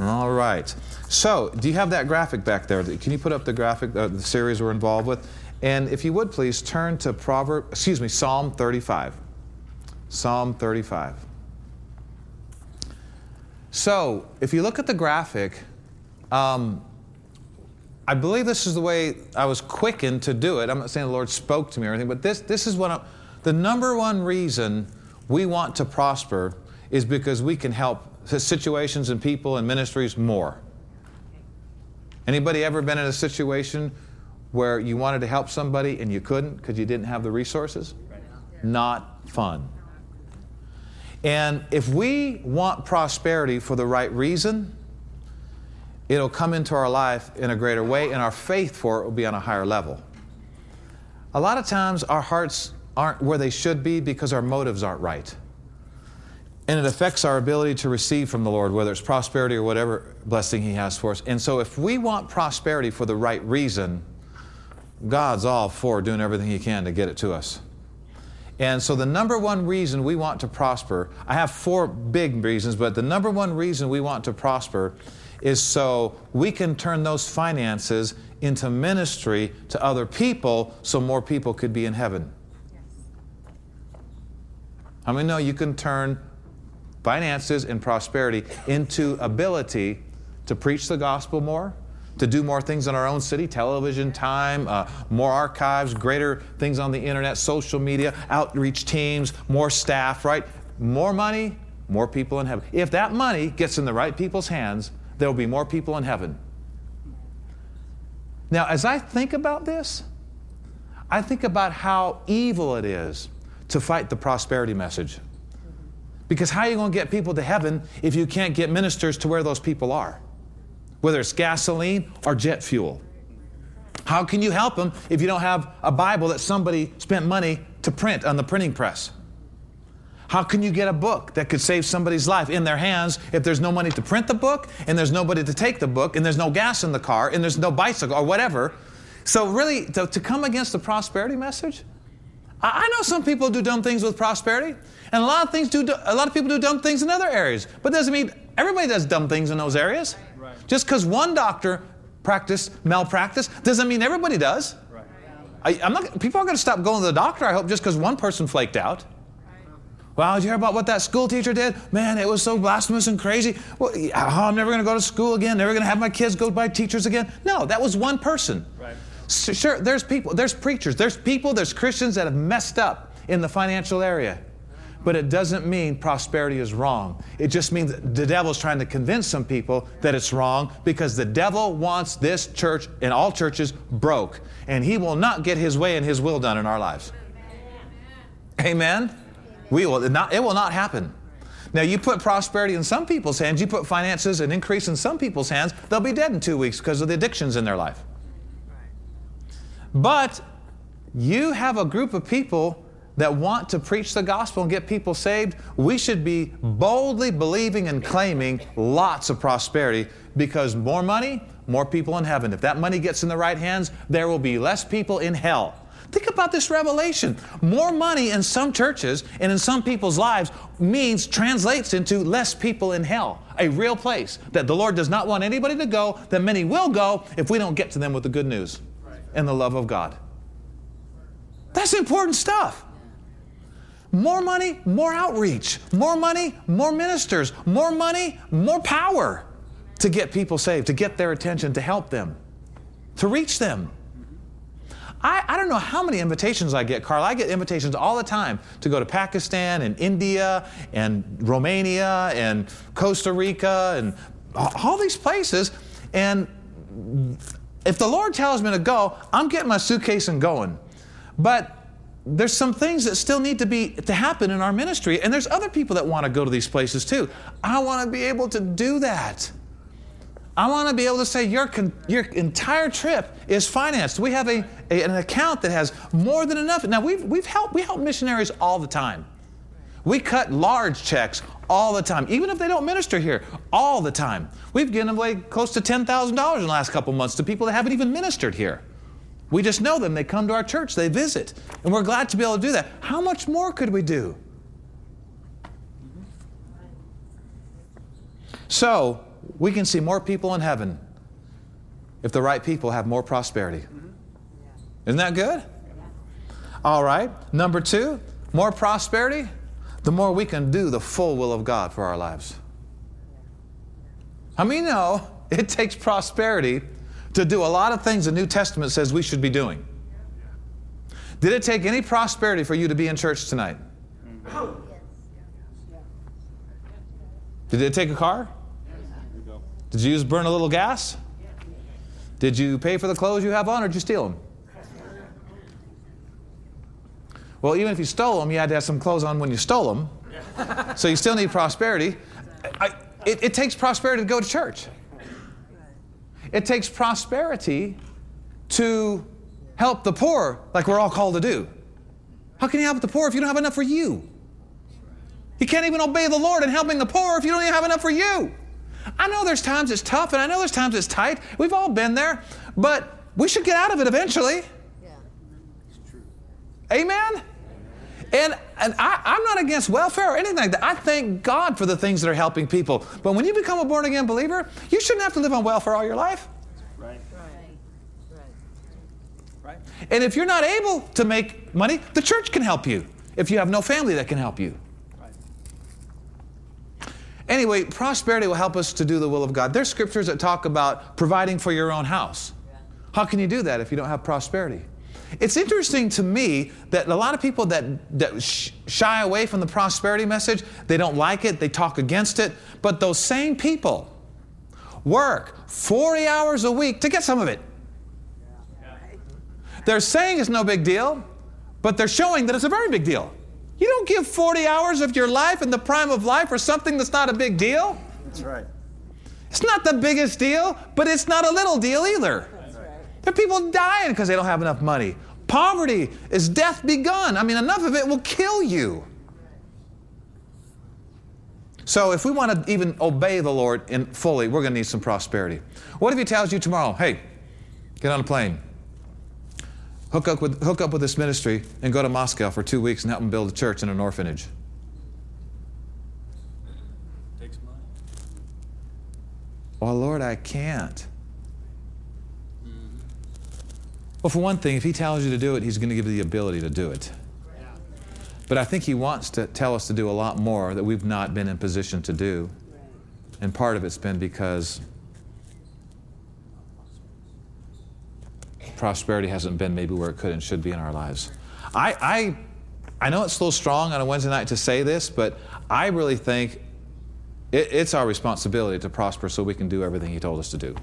All right. So, do you have that graphic back there? Can you put up the graphic, uh, the series we're involved with? And if you would please turn to Proverb, excuse me, Psalm 35. Psalm 35. So, if you look at the graphic, um, I believe this is the way I was quickened to do it. I'm not saying the Lord spoke to me or anything, but this, this is what I'm, the number one reason we want to prosper is because we can help situations and people and ministries more. Anybody ever been in a situation where you wanted to help somebody and you couldn't because you didn't have the resources? Not fun. And if we want prosperity for the right reason, it'll come into our life in a greater way, and our faith for it will be on a higher level. A lot of times, our hearts aren't where they should be because our motives aren't right. And it affects our ability to receive from the Lord, whether it's prosperity or whatever blessing He has for us. And so, if we want prosperity for the right reason, God's all for doing everything He can to get it to us. And so, the number one reason we want to prosper, I have four big reasons, but the number one reason we want to prosper is so we can turn those finances into ministry to other people so more people could be in heaven. How many know you can turn finances and prosperity into ability to preach the gospel more, to do more things in our own city, television time, uh, more archives, greater things on the internet, social media, outreach teams, more staff, right? More money, more people in heaven. If that money gets in the right people's hands, there will be more people in heaven. Now, as I think about this, I think about how evil it is to fight the prosperity message. Because how are you going to get people to heaven if you can't get ministers to where those people are? Whether it's gasoline or jet fuel. How can you help them if you don't have a Bible that somebody spent money to print on the printing press? How can you get a book that could save somebody's life in their hands if there's no money to print the book and there's nobody to take the book and there's no gas in the car and there's no bicycle or whatever? So, really, to, to come against the prosperity message, I, I know some people do dumb things with prosperity. And a lot of things do, a lot of people do dumb things in other areas. But doesn't mean everybody does dumb things in those areas. Right. Just because one doctor practiced malpractice doesn't mean everybody does. Right. I, am not, people are going to stop going to the doctor, I hope, just because one person flaked out. Well, did you hear about what that school teacher did? Man, it was so blasphemous and crazy. Well, oh, I'm never going to go to school again. Never going to have my kids go by teachers again. No, that was one person. Right. Sure, there's people, there's preachers, there's people, there's Christians that have messed up in the financial area but it doesn't mean prosperity is wrong. It just means the devil's trying to convince some people that it's wrong because the devil wants this church and all churches broke, and he will not get his way and his will done in our lives. Amen. We will not, it will not happen. Now, you put prosperity in some people's hands, you put finances and increase in some people's hands, they'll be dead in two weeks because of the addictions in their life. But you have a group of people that want to preach the gospel and get people saved, we should be boldly believing and claiming lots of prosperity because more money, more people in heaven. If that money gets in the right hands, there will be less people in hell. Think about this revelation. More money in some churches and in some people's lives means translates into less people in hell, a real place that the Lord does not want anybody to go, that many will go if we don't get to them with the good news and the love of God. That's important stuff. More money, more outreach. More money, more ministers. More money, more power to get people saved, to get their attention, to help them, to reach them. I, I, don't know how many invitations I get, Carl. I get invitations all the time to go to Pakistan and India and Romania and Costa Rica and all these places. And if the Lord tells me to go, I'm getting my suitcase and going. But there's some things that still need to be to happen in our ministry and there's other people that want to go to these places too. I want to be able to do that. I want to be able to say your, con, your entire trip is financed. We have a, a, an account that has more than enough. Now we've, we've helped we help missionaries all the time. We cut large checks all the time even if they don't minister here all the time we've given away close to $10000 in the last couple months to people that haven't even ministered here we just know them. They come to our church, they visit, and we're glad to be able to do that. How much more could we do? So, we can see more people in heaven if the right people have more prosperity. Isn't that good? All right. Number two, more prosperity, the more we can do the full will of God for our lives. How many know it takes prosperity to do a lot of things the New Testament says we should be doing? Did it take any prosperity for you to be in church tonight? Did it take a car? Did you use burn a little gas? Did you pay for the clothes you have on or did you steal them? Well, even if you stole them, you had to have some clothes on when you stole them. So you still need prosperity. I, it, it takes prosperity to go to church. It takes prosperity to help the poor, like we're all called to do. How can you help the poor if you don't have enough for you? You can't even obey the Lord in helping the poor if you don't even have enough for you. I know there's times it's tough and I know there's times it's tight. We've all been there, but we should get out of it eventually. Yeah. Amen? And, and I, I'm not against welfare or anything like that. I thank God for the things that are helping people. But when you become a born again believer, you shouldn't have to live on welfare all your life. Right. Right. Right. And if you're not able to make money, the church can help you if you have no family that can help you. Anyway, prosperity will help us to do the will of God. There's scriptures that talk about providing for your own house. How can you do that if you don't have prosperity? It's interesting to me that a lot of people that, that shy away from the prosperity message, they don't like it, they talk against it, but those same people work 40 hours a week to get some of it. They're saying it's no big deal, but they're showing that it's a very big deal. You don't give 40 hours of your life in the prime of life for something that's not a big deal. That's right. It's not the biggest deal, but it's not a little deal either. There are people dying because they don't have enough money. Poverty is death begun. I mean, enough of it will kill you. So, if we want to even obey the Lord in fully, we're going to need some prosperity. What if He tells you tomorrow, hey, get on a plane, hook up with, hook up with this ministry, and go to Moscow for two weeks and help them build a church and an orphanage? Takes money. Well, Lord, I can't. Well, for one thing, if He tells you to do it, He's going to give you the ability to do it. But I think He wants to tell us to do a lot more that we've not been in position to do. And part of it's been because prosperity hasn't been maybe where it could and should be in our lives. I, I, I know it's a little strong on a Wednesday night to say this, but I really think it, it's our responsibility to prosper so we can do everything He told us to do.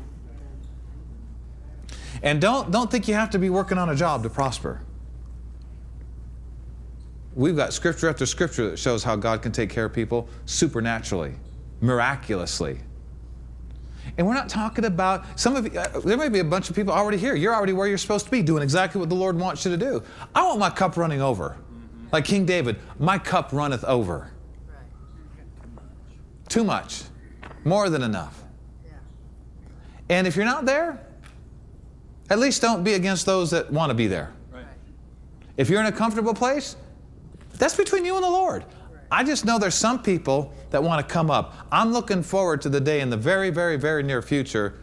And don't, don't think you have to be working on a job to prosper. We've got scripture after scripture that shows how God can take care of people supernaturally, miraculously. And we're not talking about some of you, uh, there may be a bunch of people already here. You're already where you're supposed to be, doing exactly what the Lord wants you to do. I want my cup running over. Like King David, my cup runneth over. Too much, more than enough. And if you're not there, at least don't be against those that want to be there. Right. If you're in a comfortable place, that's between you and the Lord. I just know there's some people that want to come up. I'm looking forward to the day in the very, very, very near future.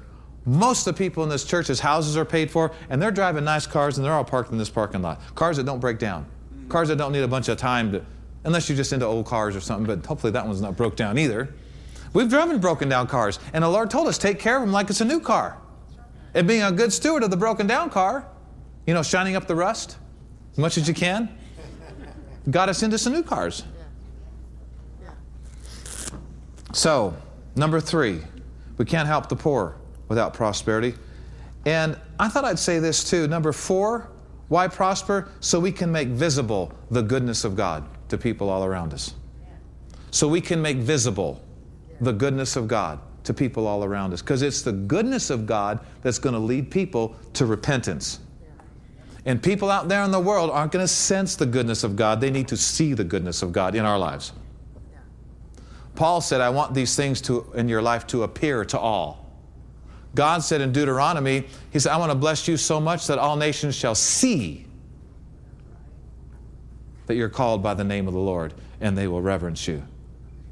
Most of the people in this church's houses are paid for, and they're driving nice cars, and they're all parked in this parking lot. Cars that don't break down, mm. cars that don't need a bunch of time to, unless you're just into old cars or something. But hopefully that one's not broke down either. We've driven broken down cars, and the Lord told us take care of them like it's a new car and being a good steward of the broken down car, you know, shining up the rust as much as you can, got us into some new cars. So, number three, we can't help the poor without prosperity. And I thought I'd say this too. Number four, why prosper? So we can make visible the goodness of God to people all around us. So we can make visible the goodness of God to people all around us because it's the goodness of God that's going to lead people to repentance. And people out there in the world aren't going to sense the goodness of God. They need to see the goodness of God in our lives. Paul said, I want these things to, in your life to appear to all. God said in Deuteronomy, He said, I want to bless you so much that all nations shall see that you're called by the name of the Lord and they will reverence you.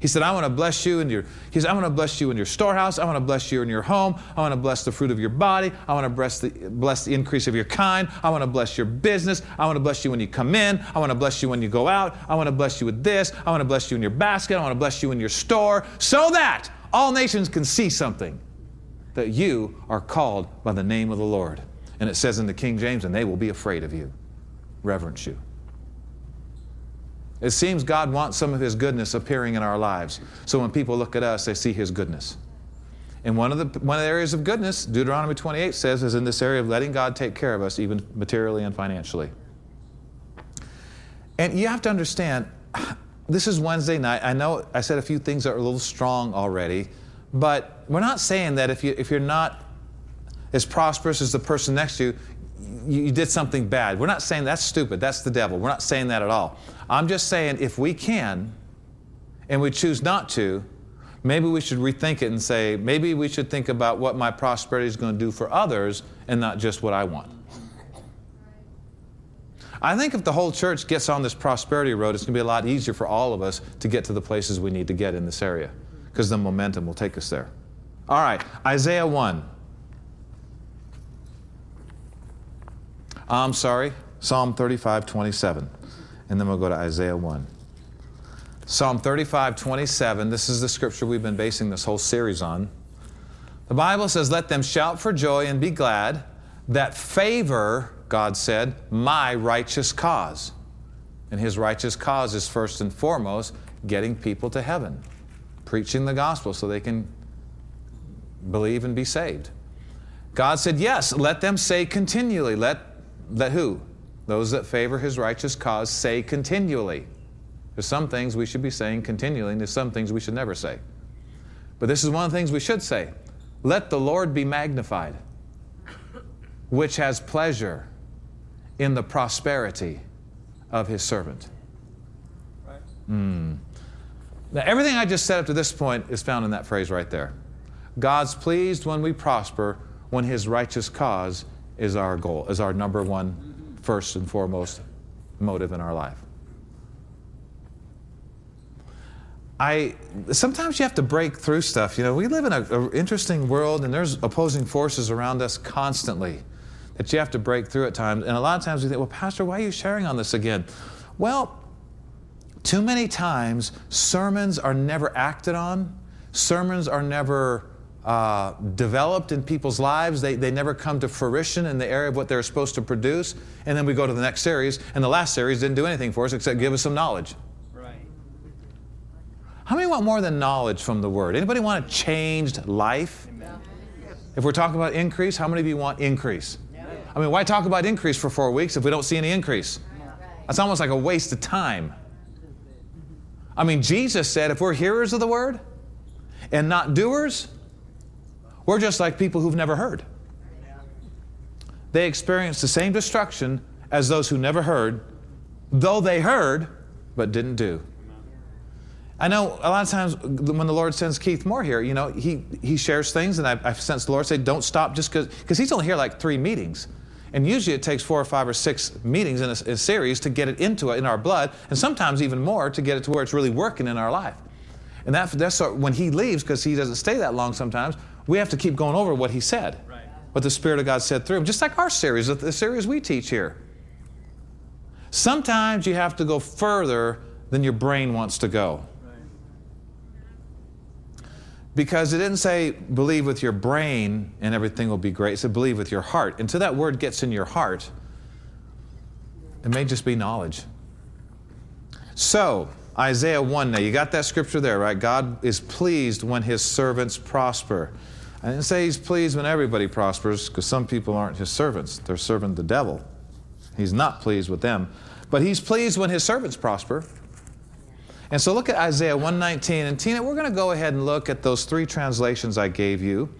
He said, I want to bless you in your, he said, I want to bless you in your storehouse. I want to bless you in your home. I want to bless the fruit of your body. I want to bless the, bless the increase of your kind. I want to bless your business. I want to bless you when you come in. I want to bless you when you go out. I want to bless you with this. I want to bless you in your basket. I want to bless you in your store so that all nations can see something that you are called by the name of the Lord. And it says in the King James, and they will be afraid of you, reverence you. It seems God wants some of His goodness appearing in our lives. So when people look at us, they see His goodness. And one of the one of the areas of goodness, Deuteronomy 28 says, is in this area of letting God take care of us, even materially and financially. And you have to understand, this is Wednesday night. I know I said a few things that are a little strong already, but we're not saying that if you if you're not as prosperous as the person next to you, you, did something bad. We're not saying that's stupid, that's the devil. We're not saying that at all. I'm just saying if we can and we choose not to, maybe we should rethink it and say, maybe we should think about what my prosperity is going to do for others and not just what I want. I think if the whole church gets on this prosperity road, it's going to be a lot easier for all of us to get to the places we need to get in this area because the momentum will take us there. All right, Isaiah 1. I'm sorry, Psalm 35, 27. And then we'll go to Isaiah 1. Psalm 35, 27. This is the scripture we've been basing this whole series on. The Bible says, Let them shout for joy and be glad that favor, God said, my righteous cause. And his righteous cause is first and foremost getting people to heaven, preaching the gospel so they can believe and be saved. God said, Yes, let them say continually, let that who? Those that favor his righteous cause say continually. There's some things we should be saying continually, and there's some things we should never say. But this is one of the things we should say. Let the Lord be magnified, which has pleasure in the prosperity of his servant. Mm. Now, everything I just said up to this point is found in that phrase right there. God's pleased when we prosper, when his righteous cause is our goal, is our number one, first and foremost motive in our life. I sometimes you have to break through stuff. You know, we live in an interesting world, and there's opposing forces around us constantly that you have to break through at times. And a lot of times we think, well, Pastor, why are you sharing on this again? Well, too many times sermons are never acted on. Sermons are never uh, developed in people's lives. They, they never come to fruition in the area of what they're supposed to produce. And then we go to the next series, and the last series didn't do anything for us except give us some knowledge. Right. How many want more than knowledge from the Word? Anybody want a changed life? Amen. If we're talking about increase, how many of you want increase? I mean, why talk about increase for four weeks if we don't see any increase? That's almost like a waste of time. I mean, Jesus said if we're hearers of the Word and not doers, we're just like people who've never heard. They experience the same destruction as those who never heard, though they heard but didn't do. I know a lot of times when the Lord sends Keith Moore here, you know, he, he shares things, and I've, I've sensed the Lord say, don't stop just because, because he's only here like three meetings. And usually it takes four or five or six meetings in a, a, series to get it into it in our blood, and sometimes even more to get it to where it's really working in our life. And that, that's when he leaves, because he doesn't stay that long sometimes, we have to keep going over what he said, right. what the Spirit of God said through him, just like our series, the series we teach here. Sometimes you have to go further than your brain wants to go. Because it didn't say believe with your brain and everything will be great. It said believe with your heart. Until that word gets in your heart, it may just be knowledge. So, Isaiah 1 now, you got that scripture there, right? God is pleased when his servants prosper. I didn't say he's pleased when everybody prospers, because some people aren't his servants. They're serving the devil. He's not pleased with them. But he's pleased when his servants prosper. And so look at Isaiah 119. And Tina, we're going to go ahead and look at those three translations I gave you,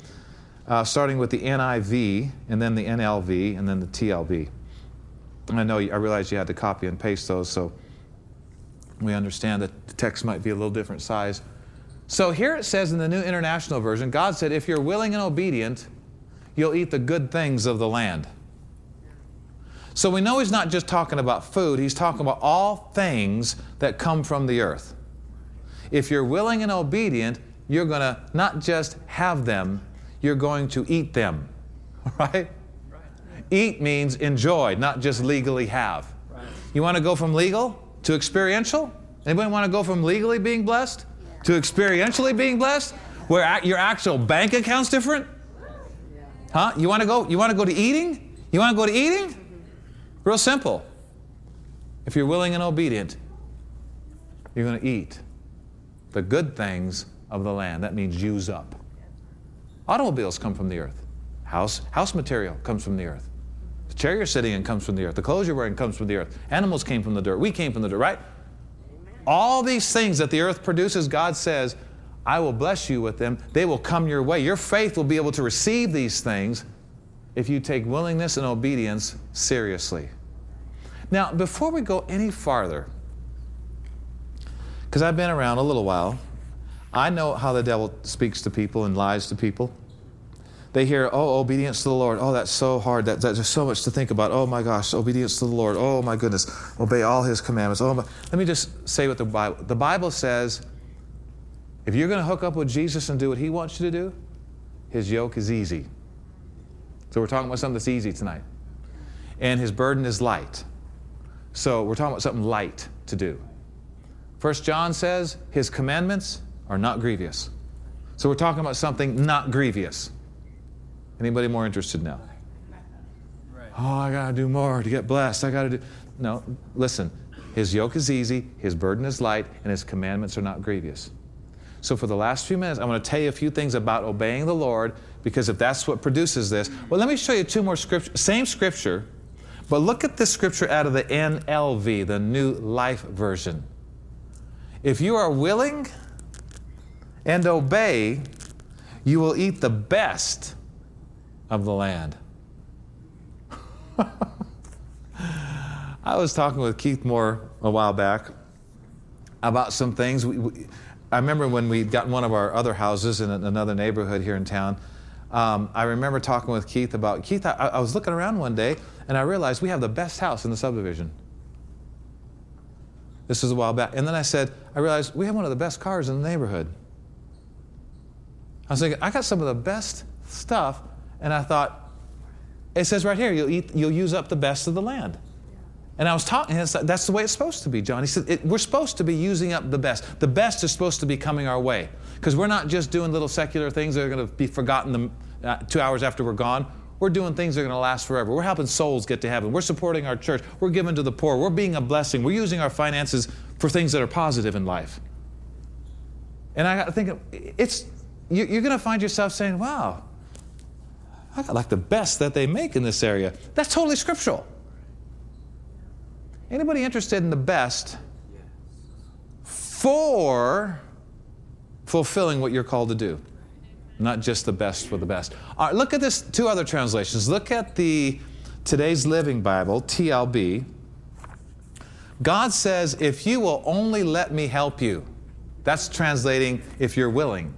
uh, starting with the NIV, and then the NLV, and then the TLB. And I know I realize you had to copy and paste those, so we understand that the text might be a little different size. So here it says in the New International Version, God said, if you're willing and obedient, you'll eat the good things of the land. So we know he's not just talking about food, he's talking about all things that come from the earth. If you're willing and obedient, you're going to not just have them, you're going to eat them. Right? Eat means enjoy, not just legally have. You want to go from legal to experiential? Anybody want to go from legally being blessed to experientially being blessed? Where your actual bank account's different? Huh? You want to go you want to go to eating? You want to go to eating? Real simple. If you're willing and obedient, you're going to eat the good things of the land. That means use up. Automobiles come from the earth. House, house material comes from the earth. The chair you're sitting in comes from the earth. The clothes you're wearing comes from the earth. Animals came from the dirt. We came from the dirt, right? Amen. All these things that the earth produces, God says, I will bless you with them. They will come your way. Your faith will be able to receive these things if you take willingness and obedience seriously. Now, before we go any farther, because I've been around a little while, I know how the devil speaks to people and lies to people. They hear, oh, obedience to the Lord. Oh, that's so hard. That, that's so much to think about. Oh, my gosh, obedience to the Lord. Oh, my goodness. Obey all his commandments. Oh, my. Let me just say what the Bible, the Bible says if you're going to hook up with Jesus and do what he wants you to do, his yoke is easy. So we're talking about something that's easy tonight. And his burden is light. So we're talking about something light to do. First John says his commandments are not grievous. So we're talking about something not grievous. Anybody more interested now? Oh, I got to do more to get blessed. I got to do. No, listen. His yoke is easy, his burden is light, and his commandments are not grievous. So, for the last few minutes, I'm going to tell you a few things about obeying the Lord because if that's what produces this, well, let me show you two more scripture, same scripture, but look at this scripture out of the NLV, the New Life Version. If you are willing and obey, you will eat the best of the land. I was talking with Keith Moore a while back about some things. We, we, I remember when we got one of our other houses in another neighborhood here in town. Um, I remember talking with Keith about Keith. I, I was looking around one day and I realized we have the best house in the subdivision. This was a while back. And then I said, I realized we have one of the best cars in the neighborhood. I was thinking, I got some of the best stuff, and I thought, it says right here, you'll, eat, you'll use up the best of the land. And I was talking, that's the way it's supposed to be, John. He said, it, we're supposed to be using up the best. The best is supposed to be coming our way. Because we're not just doing little secular things that are going to be forgotten the, uh, two hours after we're gone. We're doing things that are going to last forever. We're helping souls get to heaven. We're supporting our church. We're giving to the poor. We're being a blessing. We're using our finances for things that are positive in life. And I got to think, it's, you, you're going to find yourself saying, wow, I got like the best that they make in this area. That's totally scriptural. Anybody interested in the best for fulfilling what you're called to do? Not just the best for the best. All right, look at this two other translations. Look at the today's Living Bible, TLB. God says, if you will only let me help you. That's translating, if you're willing.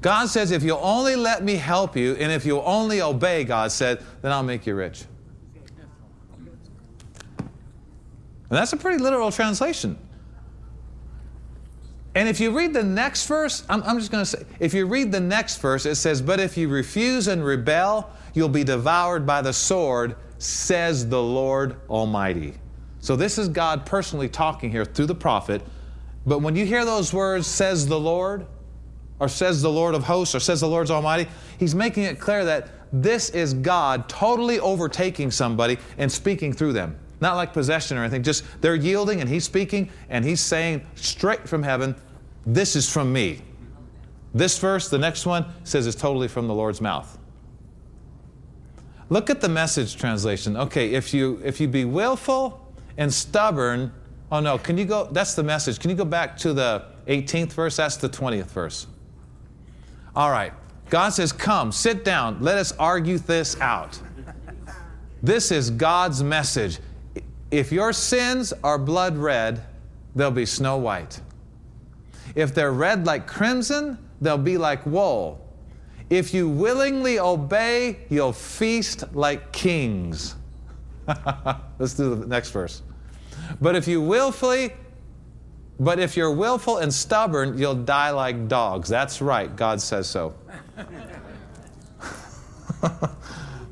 God says, if you'll only let me help you, and if you'll only obey, God said, then I'll make you rich. And that's a pretty literal translation. And if you read the next verse, I'm, I'm just going to say, if you read the next verse, it says, But if you refuse and rebel, you'll be devoured by the sword, says the Lord Almighty. So this is God personally talking here through the prophet. But when you hear those words, says the Lord, or says the Lord of hosts, or says the Lord's Almighty, he's making it clear that this is God totally overtaking somebody and speaking through them. Not like possession or anything, just they're yielding and he's speaking and he's saying straight from heaven, This is from me. This verse, the next one, says it's totally from the Lord's mouth. Look at the message translation. Okay, if you if you be willful and stubborn, oh no, can you go that's the message. Can you go back to the 18th verse? That's the 20th verse. All right. God says, Come, sit down, let us argue this out. This is God's message. If your sins are blood red, they'll be snow white. If they're red like crimson, they'll be like wool. If you willingly obey, you'll feast like kings. Let's do the next verse. But if you willfully But if you're willful and stubborn, you'll die like dogs. That's right. God says so.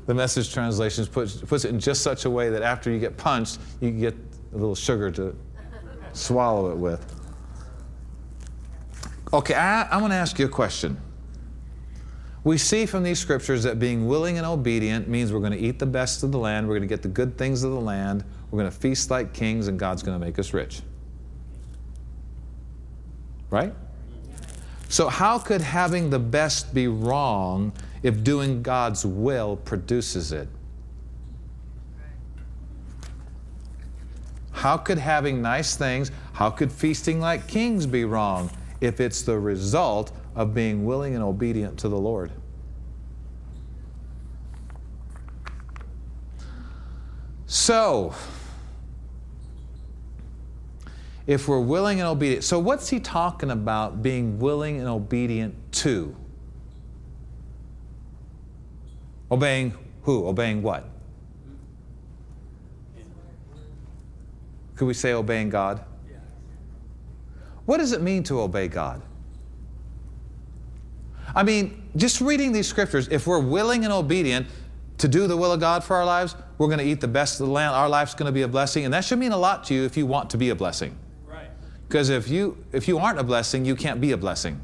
the message translation puts, puts it in just such a way that after you get punched, you get a little sugar to swallow it with. Okay, I, I want to ask you a question. We see from these scriptures that being willing and obedient means we're going to eat the best of the land, we're going to get the good things of the land, we're going to feast like kings, and God's going to make us rich. Right? So, how could having the best be wrong if doing God's will produces it? How could having nice things, how could feasting like kings be wrong if it's the result of being willing and obedient to the Lord? So, if we're willing and obedient, so what's he talking about being willing and obedient to? Obeying who? Obeying what? Could we say obeying God? What does it mean to obey God? I mean, just reading these scriptures, if we're willing and obedient to do the will of God for our lives, we're going to eat the best of the land. Our life's going to be a blessing, and that should mean a lot to you if you want to be a blessing. Because if you if you aren't a blessing, you can't be a blessing.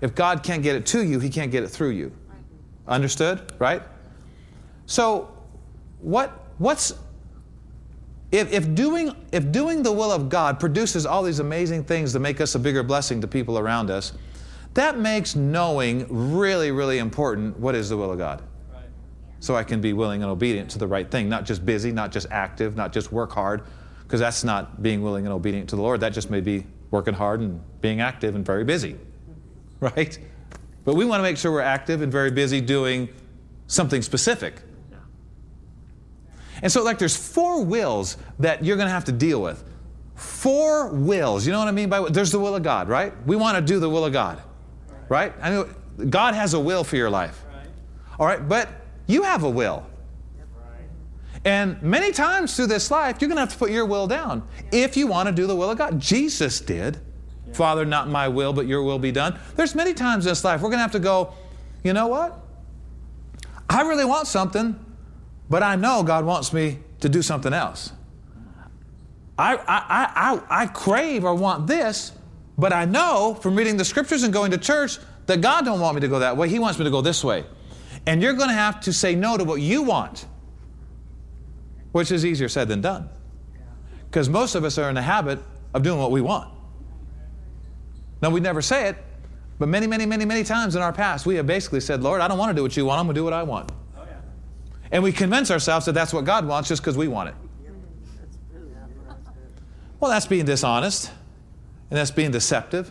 If God can't get it to you, He can't get it through you. Understood? Right? So, what what's if, if, doing, if doing the will of God produces all these amazing things to make us a bigger blessing to people around us, that makes knowing really, really important what is the will of God. Right. So I can be willing and obedient to the right thing, not just busy, not just active, not just work hard, because that's not being willing and obedient to the Lord. That just may be working hard and being active and very busy, right? But we want to make sure we're active and very busy doing something specific. And so, like, there's four wills that you're going to have to deal with. Four wills. You know what I mean by there's the will of God, right? We want to do the will of God, right? I mean, God has a will for your life. All right, but you have a will. And many times through this life, you're going to have to put your will down if you want to do the will of God. Jesus did. Father, not my will, but your will be done. There's many times in this life we're going to have to go, you know what? I really want something, but I know God wants me to do something else. I, I, I, I crave or want this, but I know from reading the scriptures and going to church that God don't want me to go that way. He wants me to go this way. And you're going to have to say no to what you want, which is easier said than done. Because most of us are in the habit of doing what we want. Now, we never say it, but many, many, many, many times in our past, we have basically said, Lord, I don't want to do what you want, I'm going to do what I want. And we convince ourselves that that's what God wants just because we want it. Well, that's being dishonest and that's being deceptive.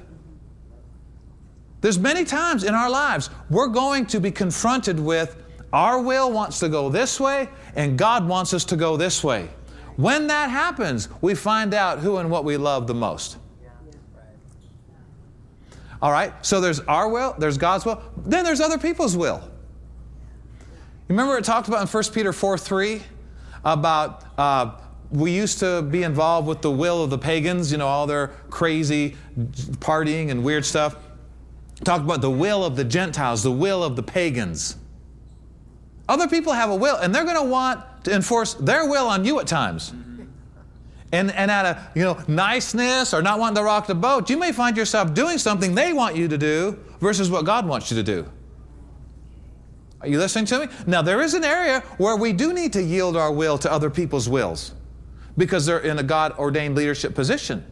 There's many times in our lives we're going to be confronted with our will wants to go this way and God wants us to go this way. When that happens, we find out who and what we love the most. All right, so there's our will, there's God's will, then there's other people's will. Remember it talked about in 1 Peter 4 3 about uh, we used to be involved with the will of the pagans, you know, all their crazy partying and weird stuff. Talked about the will of the Gentiles, the will of the pagans. Other people have a will, and they're going to want to enforce their will on you at times. And, and out of you know niceness or not wanting to rock the boat, you may find yourself doing something they want you to do versus what God wants you to do. Are you listening to me? Now, there is an area where we do need to yield our will to other people's wills because they're in a God ordained leadership position.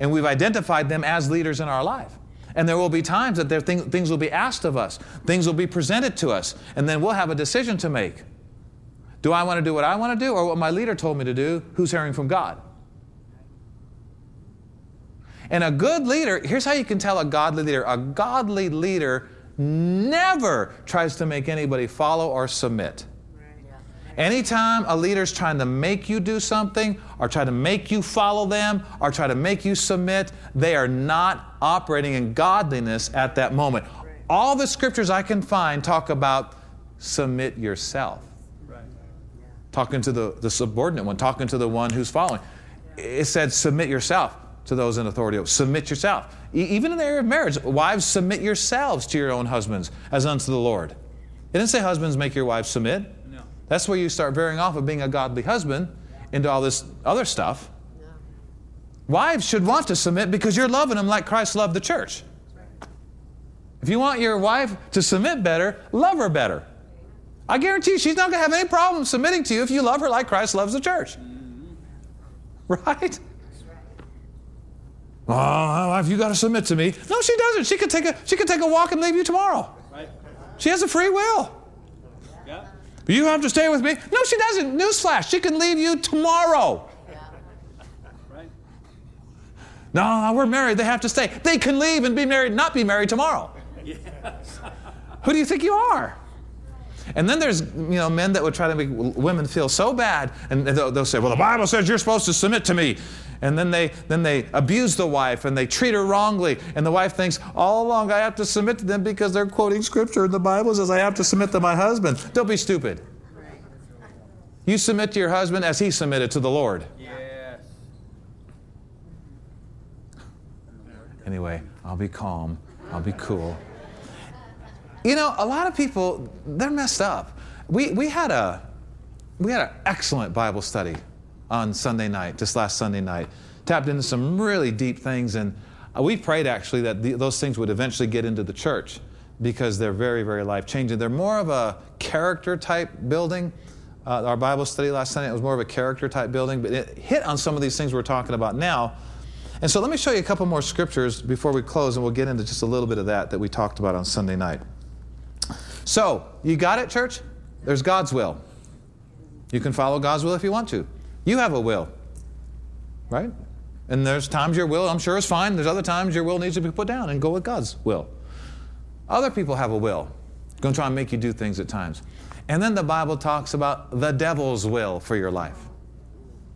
And we've identified them as leaders in our life. And there will be times that there thing, things will be asked of us, things will be presented to us, and then we'll have a decision to make. Do I want to do what I want to do or what my leader told me to do? Who's hearing from God? And a good leader, here's how you can tell a godly leader a godly leader never tries to make anybody follow or submit. Anytime a leader's trying to make you do something or try to make you follow them or try to make you submit, they are not operating in godliness at that moment. All the scriptures I can find talk about submit yourself. Talking to the, the subordinate one, talking to the one who's following. It said submit yourself. to those in authority. Submit yourself. E- even in the area of marriage, wives, submit yourselves to your own husbands as unto the Lord. It didn't say husbands make your wives submit. That's where you start veering off of being a godly husband into all this other stuff. Wives should want to submit because you're loving them like Christ loved the church. If you want your wife to submit better, love her better. I guarantee you she's not going to have any problem submitting to you if you love her like Christ loves the church. Mm-hmm. Right? Oh, my wife, you got to submit to me. No, she doesn't. She could take a she could take a walk and leave you tomorrow. Right? She has a free will. You have to stay with me. No, she doesn't. Newsflash, she can leave you tomorrow. Right? No, we're married. They have to stay. They can leave and be married, not be married tomorrow. Yes. Who do you think you are? And then there's you know men that would try to make women feel so bad, and they'll, they'll say, "Well, the Bible says you're supposed to submit to me," and then they then they abuse the wife and they treat her wrongly, and the wife thinks all along I have to submit to them because they're quoting scripture, and the Bible says I have to submit to my husband. Don't be stupid. You submit to your husband as he submitted to the Lord. Yes. Anyway, I'll be calm. I'll be cool. You know, a lot of people, they're messed up. We, we had a we had an excellent Bible study on Sunday night, just last Sunday night. Tapped into some really deep things, and uh, we prayed actually that the, those things would eventually get into the church because they're very, very life changing. They're more of a character type building. Uh, our Bible study last Sunday it was more of a character type building, but it hit on some of these things we're talking about now. And so let me show you a couple more scriptures before we close, and we'll get into just a little bit of that that we talked about on Sunday night. So, you got it, church? There's God's will. You can follow God's will if you want to. You have a will, right? And there's times your will, I'm sure, is fine. There's other times your will needs to be put down and go with God's will. Other people have a will, going to try and make you do things at times. And then the Bible talks about the devil's will for your life.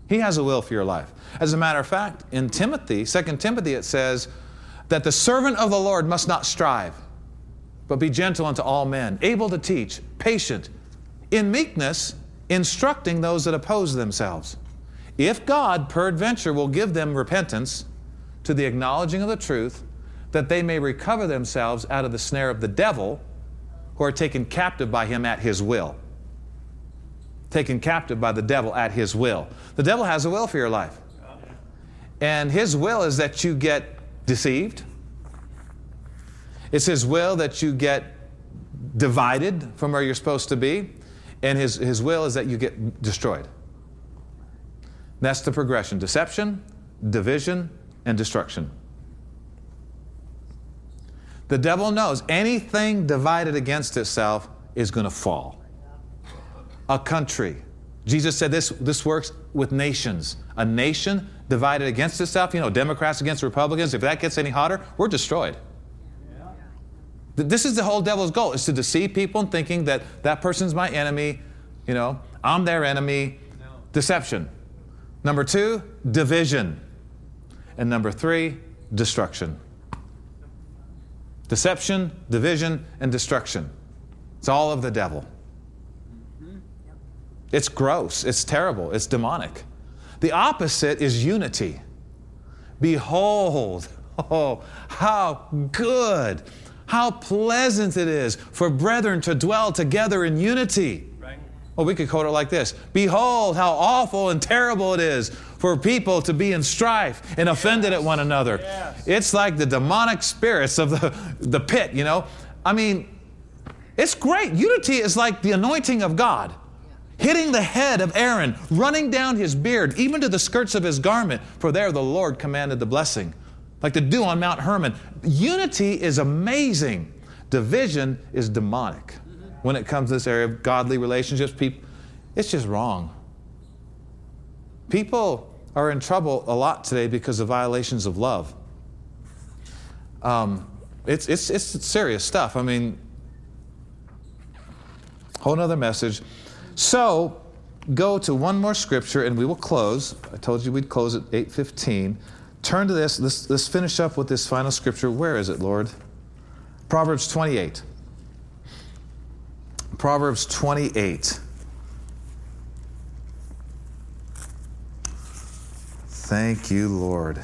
He has a will for your life. As a matter of fact, in Timothy, 2 Timothy, it says that the servant of the Lord must not strive, but be gentle unto all men, able to teach, patient, in meekness, instructing those that oppose themselves. If God, peradventure, will give them repentance to the acknowledging of the truth, that they may recover themselves out of the snare of the devil, who are taken captive by him at his will taken captive by the devil at his will. The devil has a will for your life. And his will is that you get deceived. It's his will that you get divided from where you're supposed to be. And his, his will is that you get destroyed. That's the progression deception, division, and destruction. The devil knows anything divided against itself is going to fall a country. Jesus said this, this works with nations. A nation divided against itself, you know, Democrats against Republicans, if that gets any hotter, we're destroyed. Th- This is the whole devil's goal, is to deceive people in thinking that that person's my enemy, you know, I'm their enemy. Deception. Number two, division. And number three, destruction. Deception, division, and destruction. It's all of the devil. It's gross, it's terrible, it's demonic. The opposite is unity. Behold, oh, how good, how pleasant it is for brethren to dwell together in unity. Right? Well, we could quote it like this Behold, how awful and terrible it is for people to be in strife and offended at one another. Yes. It's like the demonic spirits of the, the pit, you know? I mean, it's great. Unity is like the anointing of God hitting the head of Aaron, running down his beard, even to the skirts of his garment, for there the Lord commanded the blessing. Like the dew on Mount Hermon. Unity is amazing. Division is demonic. When it comes to this area of godly relationships, people, it's just wrong. People are in trouble a lot today because of violations of love. Um, it's, it's, it's serious stuff. I mean, whole nother message. So, go to one more scripture and we will close. I told you we'd close at 8:15. Turn to this. Let's, let's finish up with this final scripture. Where is it, Lord? Proverbs 28. Proverbs 28. Thank you, Lord.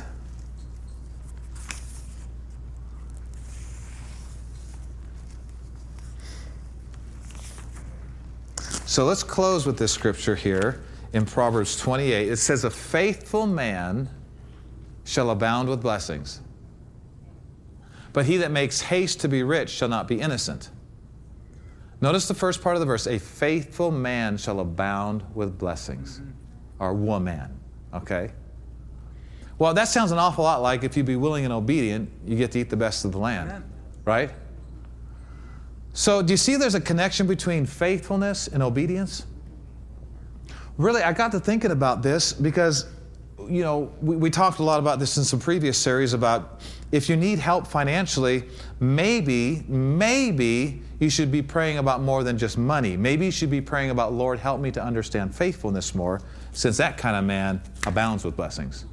So let's close with this scripture here in Proverbs 28. It says, A faithful man shall abound with blessings, but he that makes haste to be rich shall not be innocent. Notice the first part of the verse a faithful man shall abound with blessings, or woman, okay? Well, that sounds an awful lot like if you be willing and obedient, you get to eat the best of the land, Amen. right? So, do you see there's a connection between faithfulness and obedience? Really, I got to thinking about this because, you know, we, we talked a lot about this in some previous series about if you need help financially, maybe, maybe you should be praying about more than just money. Maybe you should be praying about, Lord, help me to understand faithfulness more, since that kind of man abounds with blessings.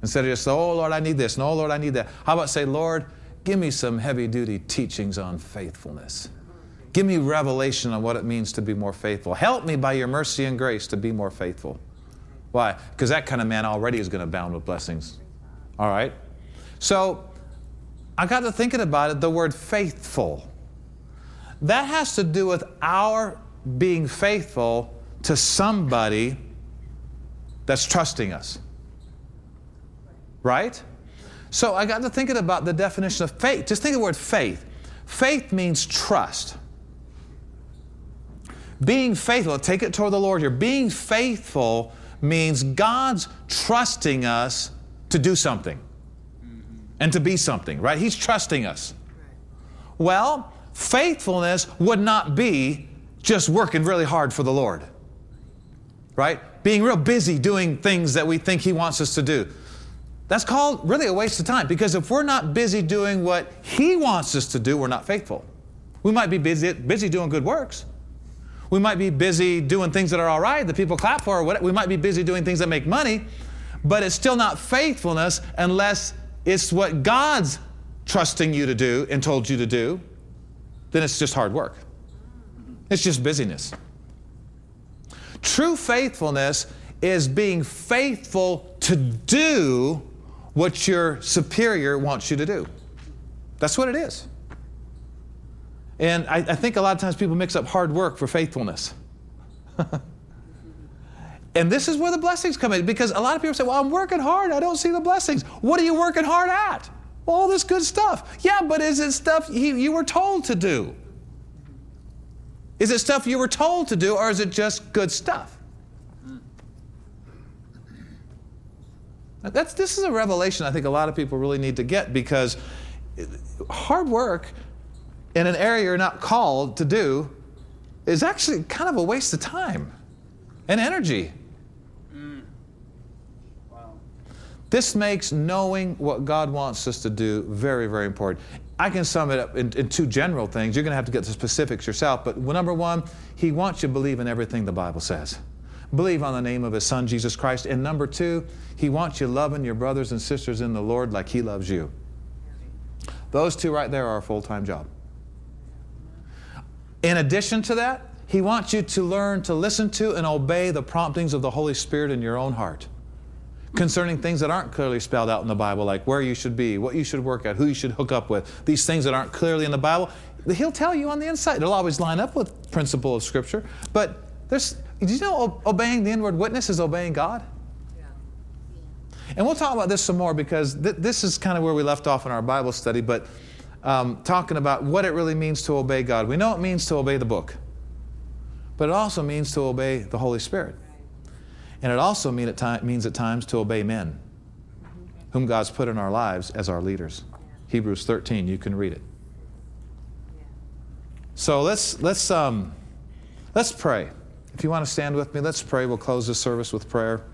Instead of just, oh, Lord, I need this, and oh, Lord, I need that. How about say, Lord, give me some heavy duty teachings on faithfulness. Give me revelation on what it means to be more faithful. Help me by your mercy and grace to be more faithful. Why? Because that kind of man already is going to abound with blessings. All right? So I got to thinking about it, the word faithful. That has to do with our being faithful to somebody that's trusting us. Right? So I got to thinking about the definition of faith. Just think of the word faith. Faith means trust. Being faithful, take it toward the Lord here. Being faithful means God's trusting us to do something and to be something, right? He's trusting us. Well, faithfulness would not be just working really hard for the Lord, right? Being real busy doing things that we think He wants us to do. That's called really a waste of time because if we're not busy doing what He wants us to do, we're not faithful. We might be busy, busy doing good works. We might be busy doing things that are all right, that people clap for, or what, we might be busy doing things that make money, but it's still not faithfulness unless it's what God's trusting you to do and told you to do. Then it's just hard work. It's just busyness. True faithfulness is being faithful to do what your superior wants you to do. That's what it is. And I, I think a lot of times people mix up hard work for faithfulness. and this is where the blessings come in because a lot of people say, Well, I'm working hard. I don't see the blessings. What are you working hard at? All this good stuff. Yeah, but is it stuff you, you were told to do? Is it stuff you were told to do, or is it just good stuff? That's, this is a revelation I think a lot of people really need to get because hard work in an area you're not called to do is actually kind of a waste of time and energy. Wow. This makes knowing what God wants us to do very, very important. I can sum it up in, in two general things. You're going to have to get the specifics yourself. But number one, He wants you to believe in everything the Bible says. Believe on the name of His Son, Jesus Christ. And number two, He wants you loving your brothers and sisters in the Lord like He loves you. Those two right there are a full time job. In addition to that, He wants you to learn to listen to and obey the promptings of the Holy Spirit in your own heart concerning things that aren't clearly spelled out in the Bible, like where you should be, what you should work at, who you should hook up with, these things that aren't clearly in the Bible. He'll tell you on the inside. It'll always line up with principle of Scripture. But there's, did you know obeying the inward witness is obeying God? And we'll talk about this some more because th- this is kind of where we left off in our Bible study, but um, talking about what it really means to obey God. We know it means to obey the book, but it also means to obey the Holy Spirit. And it also mean at time, means at times to obey men, whom God's put in our lives as our leaders. Hebrews 13, you can read it. So let's, let's, um, let's pray. If you want to stand with me, let's pray. We'll close this service with prayer.